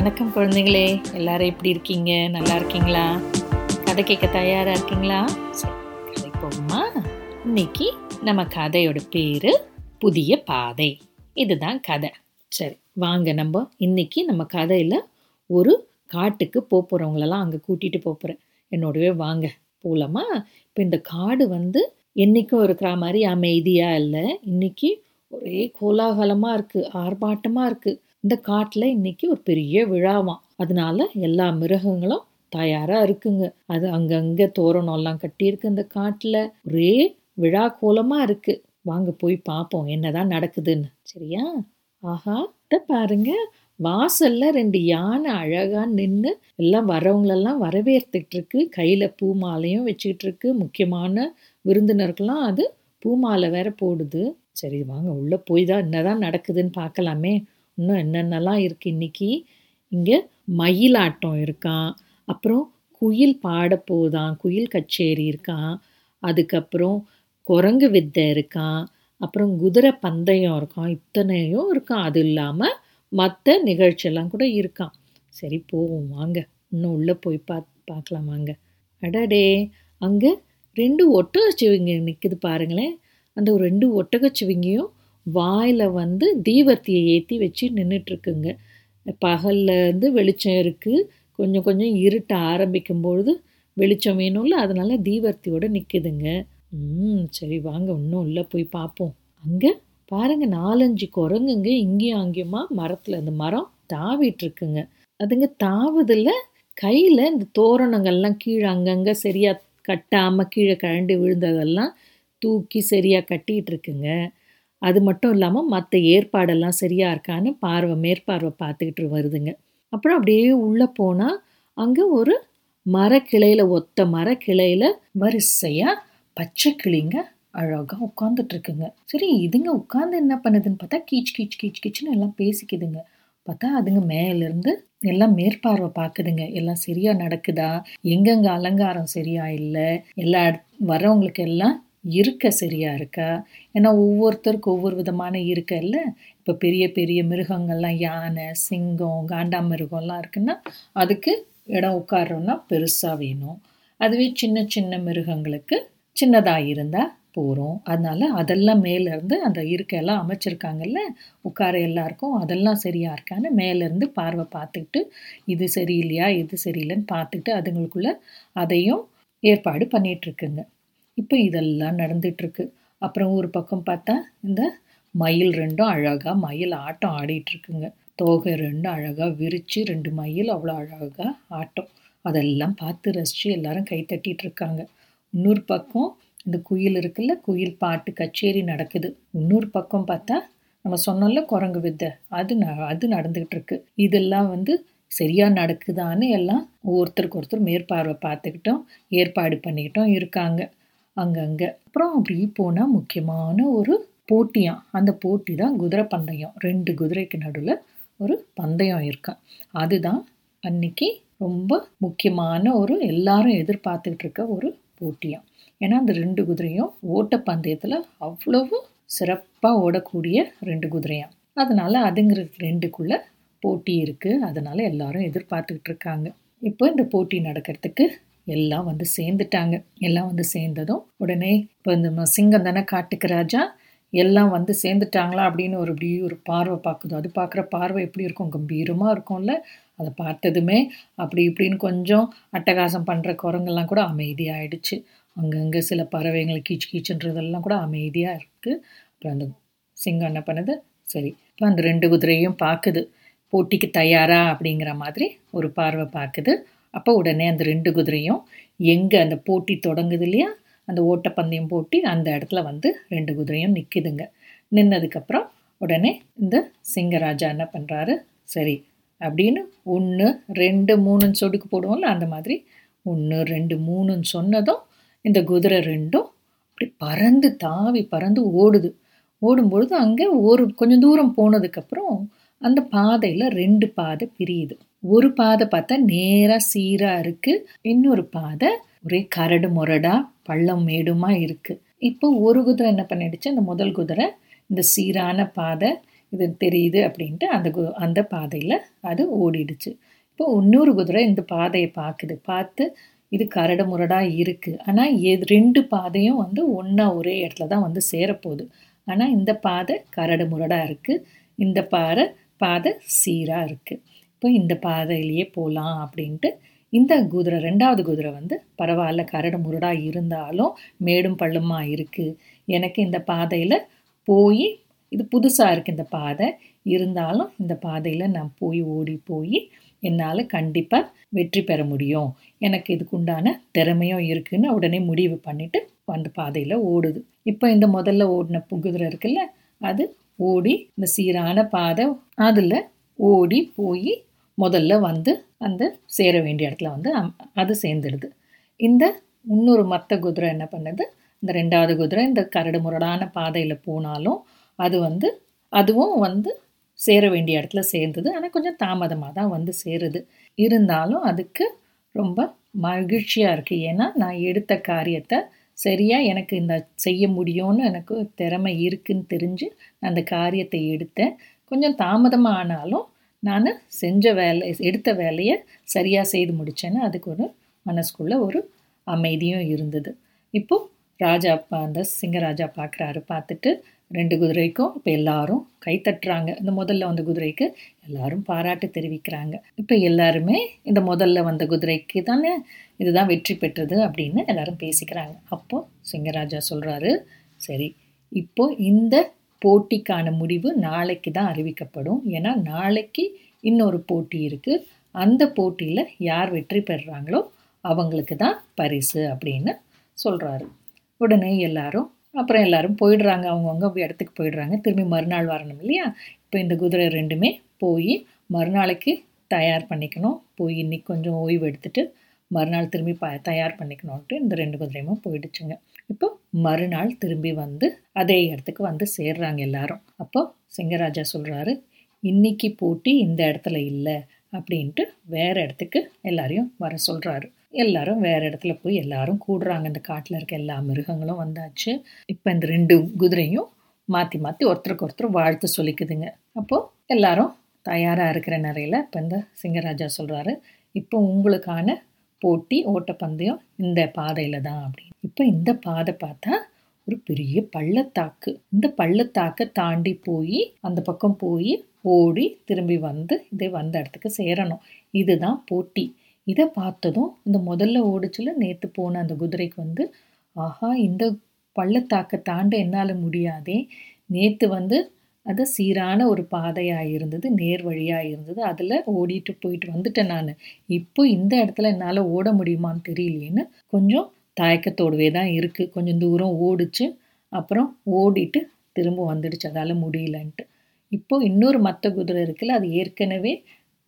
வணக்கம் குழந்தைங்களே எல்லாரும் எப்படி இருக்கீங்க? நல்லா இருக்கீங்களா? கதை கேட்க தயாரா இருக்கீங்களா? கதை போகுமா? இன்னைக்கு நம்ம கதையோட பேரு புதிய பாதை. இதுதான் கதை. சரி வாங்க நம்ம இன்னைக்கு நம்ம கதையில ஒரு காட்டுக்கு போக போறவங்களெல்லாம் அங்கே கூட்டிட்டு போகிறேன் போறேன். என்னோடவே வாங்க போகலாமா இப்போ இந்த காடு வந்து என்னைக்கும் இருக்கிற மாதிரி அமைதியாக இல்லை. இன்றைக்கி ஒரே கோலாகலமாக இருக்குது ஆர்ப்பாட்டமாக இருக்குது இந்த காட்டில் இன்னைக்கு ஒரு பெரிய விழாவாம் அதனால எல்லா மிருகங்களும் தயாராக இருக்குங்க. அது அங்கங்கே தோரணம்லாம் கட்டியிருக்கு இந்த காட்டில். ஒரே விழா கோலமாக இருக்குது வாங்க போய் பார்ப்போம் என்னதான் நடக்குதுன்னு. சரியா? ஆஹா இதை பாருங்க. வாசல்ல ரெண்டு யானை அழகா நின்று எல்லாம் வரவங்களெல்லாம் வரவேற்றுக்கிட்டு இருக்கு கையில பூ மாலையும் வச்சுக்கிட்டு இருக்கு முக்கியமான விருந்தினருக்கெல்லாம் அது பூ மாலை வேற போடுது. சரி வாங்க உள்ள போய் தான் என்னதான் நடக்குதுன்னு பார்க்கலாமே. இன்னும் என்னென்னலாம் இருக்குது இன்றைக்கி இங்கே மயிலாட்டம் இருக்கான். அப்புறம் குயில் பாட போதான் குயில் கச்சேரி இருக்கான். அதுக்கப்புறம் குரங்கு வித்தை இருக்கான். அப்புறம் குதிரை பந்தயம் இருக்கான் இத்தனையும் இருக்கான். அது இல்லாமல் மற்ற நிகழ்ச்சியெல்லாம் கூட இருக்கான். சரி போவோம். வாங்க. இன்னும் உள்ளே போய் பா பார்க்கலாம். வாங்க. அடடே! அங்கே ரெண்டு ஒட்டகச்சிவிங்க நிற்குது பாருங்களேன். அந்த ரெண்டு ஒட்டகச்சிவிங்கியும் வாயில் வந்து தீவர்த்தியை ஏற்றி வச்சு நின்றுட்டுருக்குங்க பகலில் இருந்து வெளிச்சம் இருக்குது கொஞ்சம் கொஞ்சம் இருட்ட ஆரம்பிக்கும்பொழுது வெளிச்சம் வேணும்ல அதனால தீவர்த்தியோடு நிற்குதுங்க ம் சரி வாங்க இன்னும் உள்ளே போய் பார்ப்போம் அங்கே பாருங்க நாலஞ்சு குரங்குங்க. இங்கேயும் அங்கேயுமா மரத்தில் அந்த மரம் தாவிட்டுருக்குங்க. அதுங்க தாவுதில் கையில் இந்த தோரணங்கள்லாம் கீழே அங்கங்கே சரியாக கட்டாமல் கீழே கழண்டு விழுந்ததெல்லாம் தூக்கி சரியாக கட்டிகிட்டு இருக்குங்க அது மட்டும் இல்லாமல் மற்ற ஏற்பாடெல்லாம் சரியாக இருக்கான்னு பார்வை மேற்பார்வை பார்த்துக்கிட்டு வருதுங்க. அப்புறம் அப்படியே உள்ளே போனால் அங்கே ஒரு மரக்கிளையில் ஒத்த மரக்கிளையில் வரிசையாக பச்சை கிளிங்க அழகாக உட்காந்துட்ருக்குங்க சரி இதுங்க உட்காந்து என்ன பண்ணுதுன்னு பார்த்தா கீச் கீச் கீச் கீச்சுன்னு எல்லாம் பேசிக்குதுங்க. பார்த்தா அதுங்க மேலேருந்து எல்லாம் மேற்பார்வை பார்க்குதுங்க. எல்லாம் சரியாக நடக்குதா? எங்கெங்கே அலங்காரம் சரியா இல்லை? எல்லா வரவங்களுக்கு எல்லாம் இருக்க சரியா இருக்கா? ஏன்னா ஒவ்வொருத்தருக்கும் ஒவ்வொரு விதமான இருக்க இல்லை? இப்போ பெரிய பெரிய மிருகங்கள்லாம் யானை சிங்கம் காண்டா மிருகம்லாம் இருக்குன்னா அதுக்கு இடம் உட்காரோன்னா பெருசாக வேணும். அதுவே சின்ன சின்ன மிருகங்களுக்கு சின்னதாக இருந்தால் போகிறோம் அதனால் அதெல்லாம் மேலேருந்து அந்த இருக்கையெல்லாம் அமைச்சிருக்காங்கல்ல உட்கார எல்லாருக்கும் அதெல்லாம் சரியாக இருக்கான்னு மேலேருந்து பார்வை பார்த்துக்கிட்டு இது சரியில்லையா இது சரியில்லைன்னு பார்த்துக்கிட்டு அதுங்களுக்குள்ள அதையும் ஏற்பாடு பண்ணிகிட்ருக்குங்க இப்போ இதெல்லாம் நடந்துகிட்ருக்கு அப்புறம் ஒரு பக்கம் பார்த்தா இந்த மயில் ரெண்டும் அழகாக மயில் ஆட்டம் ஆடிட்டுருக்குங்க. தோகை ரெண்டும் அழகாக விரித்து ரெண்டு மயில் அவ்வளோ அழகாக ஆட்டம். அதெல்லாம் பார்த்து ரசித்து எல்லாரும் கை தட்டிகிட்டு இருக்காங்க இன்னொரு பக்கம் இந்த குயில் இருக்குல்ல குயில் பாட்டு கச்சேரி நடக்குது. இன்னொரு பக்கம் பார்த்தா நம்ம சொன்னோம்ல குரங்கு வித்தை. அது ந அது நடந்துகிட்டு இருக்கு இதெல்லாம் வந்து சரியாக நடக்குதான்னு எல்லாம் ஒருத்தருக்கு ஒருத்தர் மேற்பார்வை பார்த்துக்கிட்டோம் ஏற்பாடு பண்ணிக்கிட்டோம் இருக்காங்க. அங்கங்கே. அப்புறம் அப்படி போனால் முக்கியமான ஒரு போட்டியாம் அந்த போட்டி தான் குதிரை பந்தயம் ரெண்டு குதிரைக்கு நடுவில் ஒரு பந்தயம் இருக்கான் அதுதான் அன்னைக்கு ரொம்ப முக்கியமான ஒரு எல்லாரும் எதிர்பார்த்துக்கிட்டு இருக்க ஒரு போட்டியாம் ஏன்னா அந்த ரெண்டு குதிரையும் ஓட்டப்பந்தயத்தில் அவ்வளவு சிறப்பாக ஓடக்கூடிய ரெண்டு குதிரையாம் அதனால அதுங்கிற ரெண்டுக்குள்ள போட்டி இருக்குது அதனால எல்லாரும் எதிர்பார்த்துக்கிட்டு இருக்காங்க. இப்போ இந்த போட்டி நடக்கிறதுக்கு எல்லாம் வந்து சேர்ந்துட்டாங்க. எல்லாம் வந்து சேர்ந்ததும் உடனே இப்போ இந்த சிங்கம் தானே காட்டுக்கு ராஜா? எல்லாம் வந்து சேர்ந்துட்டாங்களா? அப்படின்னு ஒரு இப்படி ஒரு பார்வை பார்க்குது. அது பார்க்குற பார்வை எப்படி இருக்கும்? கம்பீரமாக இருக்கும்ல. அதை பார்த்ததுமே அப்படி இப்படின்னு கொஞ்சம் அட்டகாசம் பண்ணுற குரங்கெல்லாம் கூட அமைதியாகிடுச்சு அங்கங்கே சில பறவைகள் கீச்சு கீச்சுன்றதெல்லாம் கூட அமைதியாக இருக்குது அப்புறம் அந்த சிங்கம் என்ன பண்ணுது? சரி இப்போ அந்த ரெண்டு குதிரையும் பார்க்குது. போட்டிக்கு தயாரா? அப்படிங்கிற மாதிரி ஒரு பார்வை பார்க்குது. அப்போ உடனே அந்த ரெண்டு குதிரையும் எங்கே அந்த போட்டி தொடங்குது இல்லையா? அந்த ஓட்டப்பந்தயம் போட்டி அந்த இடத்துல வந்து ரெண்டு குதிரையும் நிற்குதுங்க நின்னதுக்கப்புறம் உடனே இந்த சிங்கராஜா என்ன பண்ணுறாரு சரி அப்படின்னு ஒன்று ரெண்டு மூணுன்னு சொடுக்கு போடுவோம்ல அந்த மாதிரி ஒன்று ரெண்டு மூணுன்னு சொன்னதும் இந்த குதிரை ரெண்டும் அப்படி பறந்து தாவி பறந்து ஓடுது. ஓடும்பொழுது அங்கே ஒரு கொஞ்சம் தூரம் போனதுக்கப்புறம் அந்த பாதையில் ரெண்டு பாதை பிரியுது. ஒரு பாதை பார்த்தா நேராக சீராக இருக்குது இன்னொரு பாதை ஒரே கரடு முரடா பள்ளம் மேடுமா இருக்குது இப்போ ஒரு குதிரை என்ன பண்ணிடுச்சு? அந்த முதல் குதிரை இந்த சீரான பாதை இது தெரியுது அப்படின்ட்டு அந்த கு அந்த பாதையில் அது ஓடிடுச்சு. இப்போ இன்னொரு குதிரை இந்த பாதையை பார்க்குது. பார்த்து இது கரடு முரடாக இருக்குது ஆனால் எது ரெண்டு பாதையும் வந்து ஒன்றா ஒரே இடத்துல தான் வந்து சேரப்போகுது. ஆனால் இந்த பாதை கரடு முரடாக இருக்குது இந்த பாறை பாதை சீராக இருக்குது இப்போ இந்த பாதையிலேயே போகலாம் அப்படின்ட்டு இந்த குதிரை ரெண்டாவது குதிரை வந்து பரவாயில்ல கரடு முரடாக இருந்தாலும் மேடும் பள்ளமாக இருக்குது எனக்கு இந்த பாதையில் போய் இது புதுசாக இருக்குது இந்த பாதை. இருந்தாலும் இந்த பாதையில் நான் போய் ஓடி போய் என்னால் கண்டிப்பாக வெற்றி பெற முடியும். எனக்கு இதுக்குண்டான திறமையும் இருக்குன்னு உடனே முடிவு பண்ணிவிட்டு அந்த பாதையில் ஓடுது. இப்போ இந்த முதல்ல ஓடின குதிரை இருக்குல்ல அது ஓடி இந்த சீரான பாதை அதில் ஓடி போய் முதல்ல வந்து அந்த சேர வேண்டிய இடத்துல வந்து அது சேர்ந்துடுது. இந்த இன்னொரு மற்ற குதிரை என்ன பண்ணுது? இந்த ரெண்டாவது குதிரை இந்த கரடு முரடான பாதையில் போனாலும் அது வந்து அதுவும் வந்து சேர வேண்டிய இடத்துல சேர்ந்தது. ஆனால் கொஞ்சம் தாமதமாக தான் வந்து சேருது. இருந்தாலும் அதுக்கு ரொம்ப மகிழ்ச்சியாக இருக்குது ஏன்னா நான் எடுத்த காரியத்தை சரியாக எனக்கு இந்த செய்ய முடியும்னு எனக்கு திறமை இருக்குன்னு தெரிஞ்சு நான் அந்த காரியத்தை எடுத்தேன். கொஞ்சம் தாமதமாக ஆனாலும் நான் செஞ்ச வேலை எடுத்த வேலையை சரியாக செய்து முடித்தேன்னு அதுக்கு ஒரு மனசுக்குள்ளே ஒரு அமைதியும் இருந்தது. இப்போது ராஜா அந்த சிங்கராஜா பார்க்குறாரு பார்த்துட்டு ரெண்டு குதிரைக்கும் இப்போ எல்லாரும் கை தட்டுறாங்க. இந்த முதல்ல வந்த குதிரைக்கு எல்லாரும் பாராட்டு தெரிவிக்கிறாங்க. இப்போ எல்லாருமே இந்த முதல்ல வந்த குதிரைக்கு தானே இதுதான் வெற்றி பெற்றது அப்படின்னு எல்லாரும் பேசிக்கிறாங்க. அப்போது சிங்கராஜா சொல்கிறாரு சரி இப்போ இந்த போட்டிக்கான முடிவு நாளைக்கு தான் அறிவிக்கப்படும். ஏன்னா நாளைக்கு இன்னொரு போட்டி இருக்குது அந்த போட்டியில் யார் வெற்றி பெறுறாங்களோ அவங்களுக்கு தான் பரிசு அப்படின்னு சொல்கிறாரு உடனே எல்லாரும் அப்புறம் எல்லாரும் போயிடுறாங்க. அவங்கவுங்க இடத்துக்கு போயிடுறாங்க. திரும்பி மறுநாள் வரணும் இல்லையா? இப்போ இந்த குதிரை ரெண்டுமே போய் மறுநாளைக்கு தயார் பண்ணிக்கணும். போய் இன்னைக்கு கொஞ்சம் ஓய்வு எடுத்துட்டு மறுநாள் திரும்பி ப தயார் பண்ணிக்கணுன்ட்டு இந்த ரெண்டு குதிரையுமே போயிடுச்சுங்க. இப்போ மறுநாள் திரும்பி வந்து அதே இடத்துக்கு வந்து சேர்றாங்க எல்லாரும். அப்போ சிங்கராஜா சொல்கிறாரு இன்னைக்கு போட்டி இந்த இடத்துல இல்லை அப்படின்ட்டு வேற இடத்துக்கு எல்லாரையும் வர சொல்கிறாரு எல்லாரும் வேற இடத்துல போய் எல்லாரும் கூடுறாங்க. இந்த காட்டில் இருக்க எல்லா மிருகங்களும் வந்தாச்சு. இப்போ இந்த ரெண்டு குதிரையும் மாற்றி மாற்றி ஒருத்தருக்கு ஒருத்தர் வாழ்த்து சொல்லிக்குதுங்க. அப்போது எல்லாரும் தயாராக இருக்கிற நிறையில் இப்போ இந்த சிங்கராஜா சொல்கிறாரு இப்போ உங்களுக்கான போட்டி ஓட்டப்பந்தயம் இந்த பாதையில் தான் அப்படின்னு. இப்போ இந்த பாதை பார்த்தா ஒரு பெரிய பள்ளத்தாக்கு. இந்த பள்ளத்தாக்கை தாண்டி போய் அந்த பக்கம் போய் ஓடி திரும்பி வந்து இதே வந்த இடத்துக்கு சேரணும். இதுதான் போட்டி. இதை பார்த்ததும் இந்த முதல்ல ஓடிச்சில் நேற்று போன அந்த குதிரைக்கு வந்து ஆஹா இந்த பள்ளத்தாக்கை தாண்ட என்னால் முடியாதே. நேற்று வந்து அது சீரான ஒரு பாதையாக இருந்தது நேர் வழியாக இருந்தது. அதில் ஓடிட்டு போயிட்டு வந்துட்டேன் நான். இப்போ இந்த இடத்துல என்னால் ஓட முடியுமான்னு தெரியலேன்னு கொஞ்சம் தயக்கத்தோடவே தான் இருக்குது கொஞ்சம் தூரம் ஓடிச்சு. அப்புறம் ஓடிட்டு திரும்ப வந்துடுச்சு. அதால் முடியலன்ட்டு. இப்போது இன்னொரு மற்ற குதிரை இருக்குல்ல அது ஏற்கனவே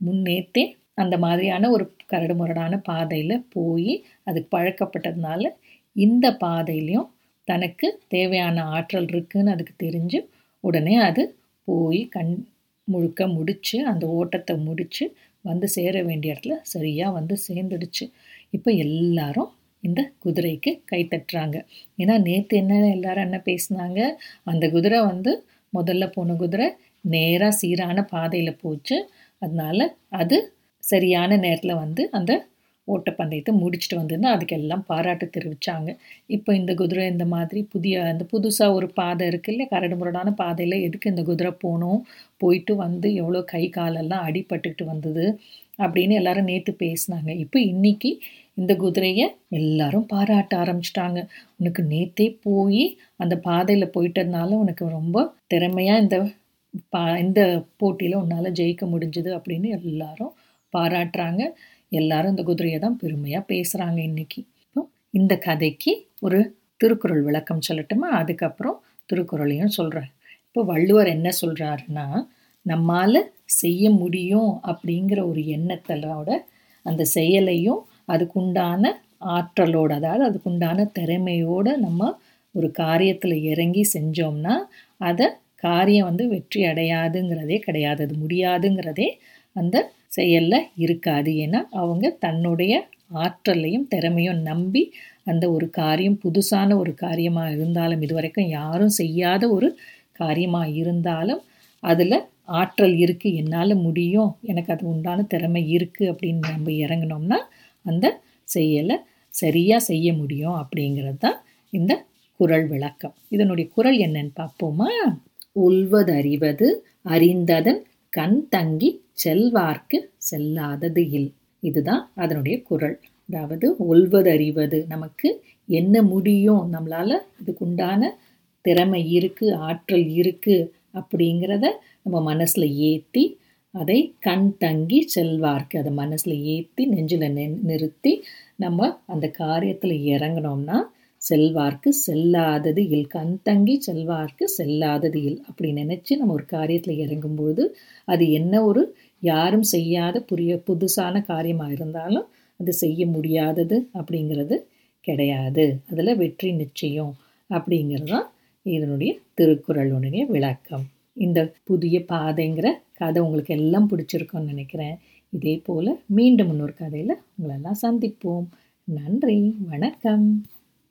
முன்னேற்றே அந்த மாதிரியான ஒரு கரடு முரடான பாதையில் போய் அதுக்கு பழக்கப்பட்டதுனால இந்த பாதையிலையும் தனக்கு தேவையான ஆற்றல் இருக்குதுன்னு அதுக்கு தெரிஞ்சு உடனே அது போய் கண் முழுக்க முடித்து அந்த ஓட்டத்தை முடித்து வந்து சேர வேண்டிய இடத்துல சரியாக வந்து சேர்ந்துடுச்சு. இப்போ எல்லாரும் இந்த குதிரைக்கு கை தட்டுறாங்க. ஏன்னா நேற்று என்ன எல்லாரும் என்ன பேசினாங்க? அந்த குதிரை வந்து முதல்ல போன குதிரை நேராக சீரான பாதையில் போச்சு. அதனால அது சரியான நேரத்தில் வந்து அந்த ஓட்டப்பந்தயத்தை முடிச்சுட்டு வந்திருந்தோம் அதுக்கெல்லாம் பாராட்டு தெரிவித்தாங்க இப்போ இந்த குதிரை இந்த மாதிரி புதிய அந்த புதுசாக ஒரு பாதை இருக்குல்ல கரடு முரடான பாதையில் எதுக்கு இந்த குதிரை போகணும்? போயிட்டு வந்து எவ்வளோ கை காலெல்லாம் அடிபட்டுக்கிட்டு வந்தது அப்படின்னு எல்லாரும் நேற்று பேசினாங்க. இப்போ இன்னைக்கு இந்த குதிரையை எல்லாரும் பாராட்ட ஆரம்பிச்சிட்டாங்க. உனக்கு நேற்றே போய் அந்த பாதையில் போயிட்டதுனால உனக்கு ரொம்ப திறமையாக இந்த பா இந்த போட்டியில் உன்னால் ஜெயிக்க முடிஞ்சுது அப்படின்னு எல்லாரும் பாராட்டுறாங்க. எல்லாரும் இந்த குதிரையை தான் பெருமையாக பேசுகிறாங்க இன்னைக்கு. இப்போ இந்த கதைக்கு ஒரு திருக்குறள் விளக்கம் சொல்லட்டுமா? அதுக்கப்புறம் திருக்குறளையும் சொல்கிறேன் இப்போ வள்ளுவர் என்ன சொல்கிறாருன்னா நம்மால் செய்ய முடியும் அப்படிங்கிற ஒரு எண்ணத்தலோட அந்த செயலையும் அதுக்குண்டான ஆற்றலோட அதாவது அதுக்குண்டான திறமையோடு நம்ம ஒரு காரியத்தில் இறங்கி செஞ்சோம்னா அதை காரியம் வந்து வெற்றி அடையாதுங்கிறதே கிடையாது. அது முடியாதுங்கிறதே அந்த செயலில் இருக்காது. ஏன்னா அவங்க தன்னுடைய ஆற்றலையும் திறமையும் நம்பி அந்த ஒரு காரியம் புதுசான ஒரு காரியமாக இருந்தாலும் இதுவரைக்கும் யாரும் செய்யாத ஒரு காரியமாக இருந்தாலும் அதில் ஆற்றல் இருக்குது என்னால் முடியும். எனக்கு அது உண்டான திறமை இருக்குது அப்படின்னு நம்ம இறங்கினோம்னா அந்த செயலை சரியாக செய்ய முடியும் அப்படிங்கிறது தான் இந்த குரல் விளக்கம். இதனுடைய குரல் என்னன்னு பார்ப்போமா? உள்வதறிவது அறிந்ததன் கண் தங்கி செல்வார்க்கு செல்லாதது இல். இதுதான் அதனுடைய குரல். அதாவது ஒல்வதறிவது நமக்கு என்ன முடியும்? நம்மளால் இதுக்குண்டான திறமை இருக்குது ஆற்றல் இருக்குது அப்படிங்கிறத நம்ம மனசில் ஏற்றி அதை கண் தங்கி செல்வார்க்கு அதை மனசில் ஏற்றி நெஞ்சில் நெ நிறுத்தி நம்ம அந்த காரியத்தில் இறங்கினோம்னா செல்வார்க்கு செல்லாதது இல். கண் தங்கி செல்வார்க்கு செல்லாதது இல். அப்படி நினச்சி நம்ம ஒரு காரியத்தில் இறங்கும்போது அது என்ன ஒரு யாரும் செய்யாத புரிய புதுசான காரியமாக இருந்தாலும் அது செய்ய முடியாதது அப்படிங்கிறது கிடையாது. அதில் வெற்றி நிச்சயம் அப்படிங்கிறது தான் இதனுடைய திருக்குறளுடைய விளக்கம். இந்த புதிய பாதைங்கிற கதை உங்களுக்கு எல்லாம் பிடிச்சிருக்கும்னு நினைக்கிறேன். இதே போல் மீண்டும் இன்னொரு கதையில் உங்களெல்லாம் சந்திப்போம். நன்றி வணக்கம்.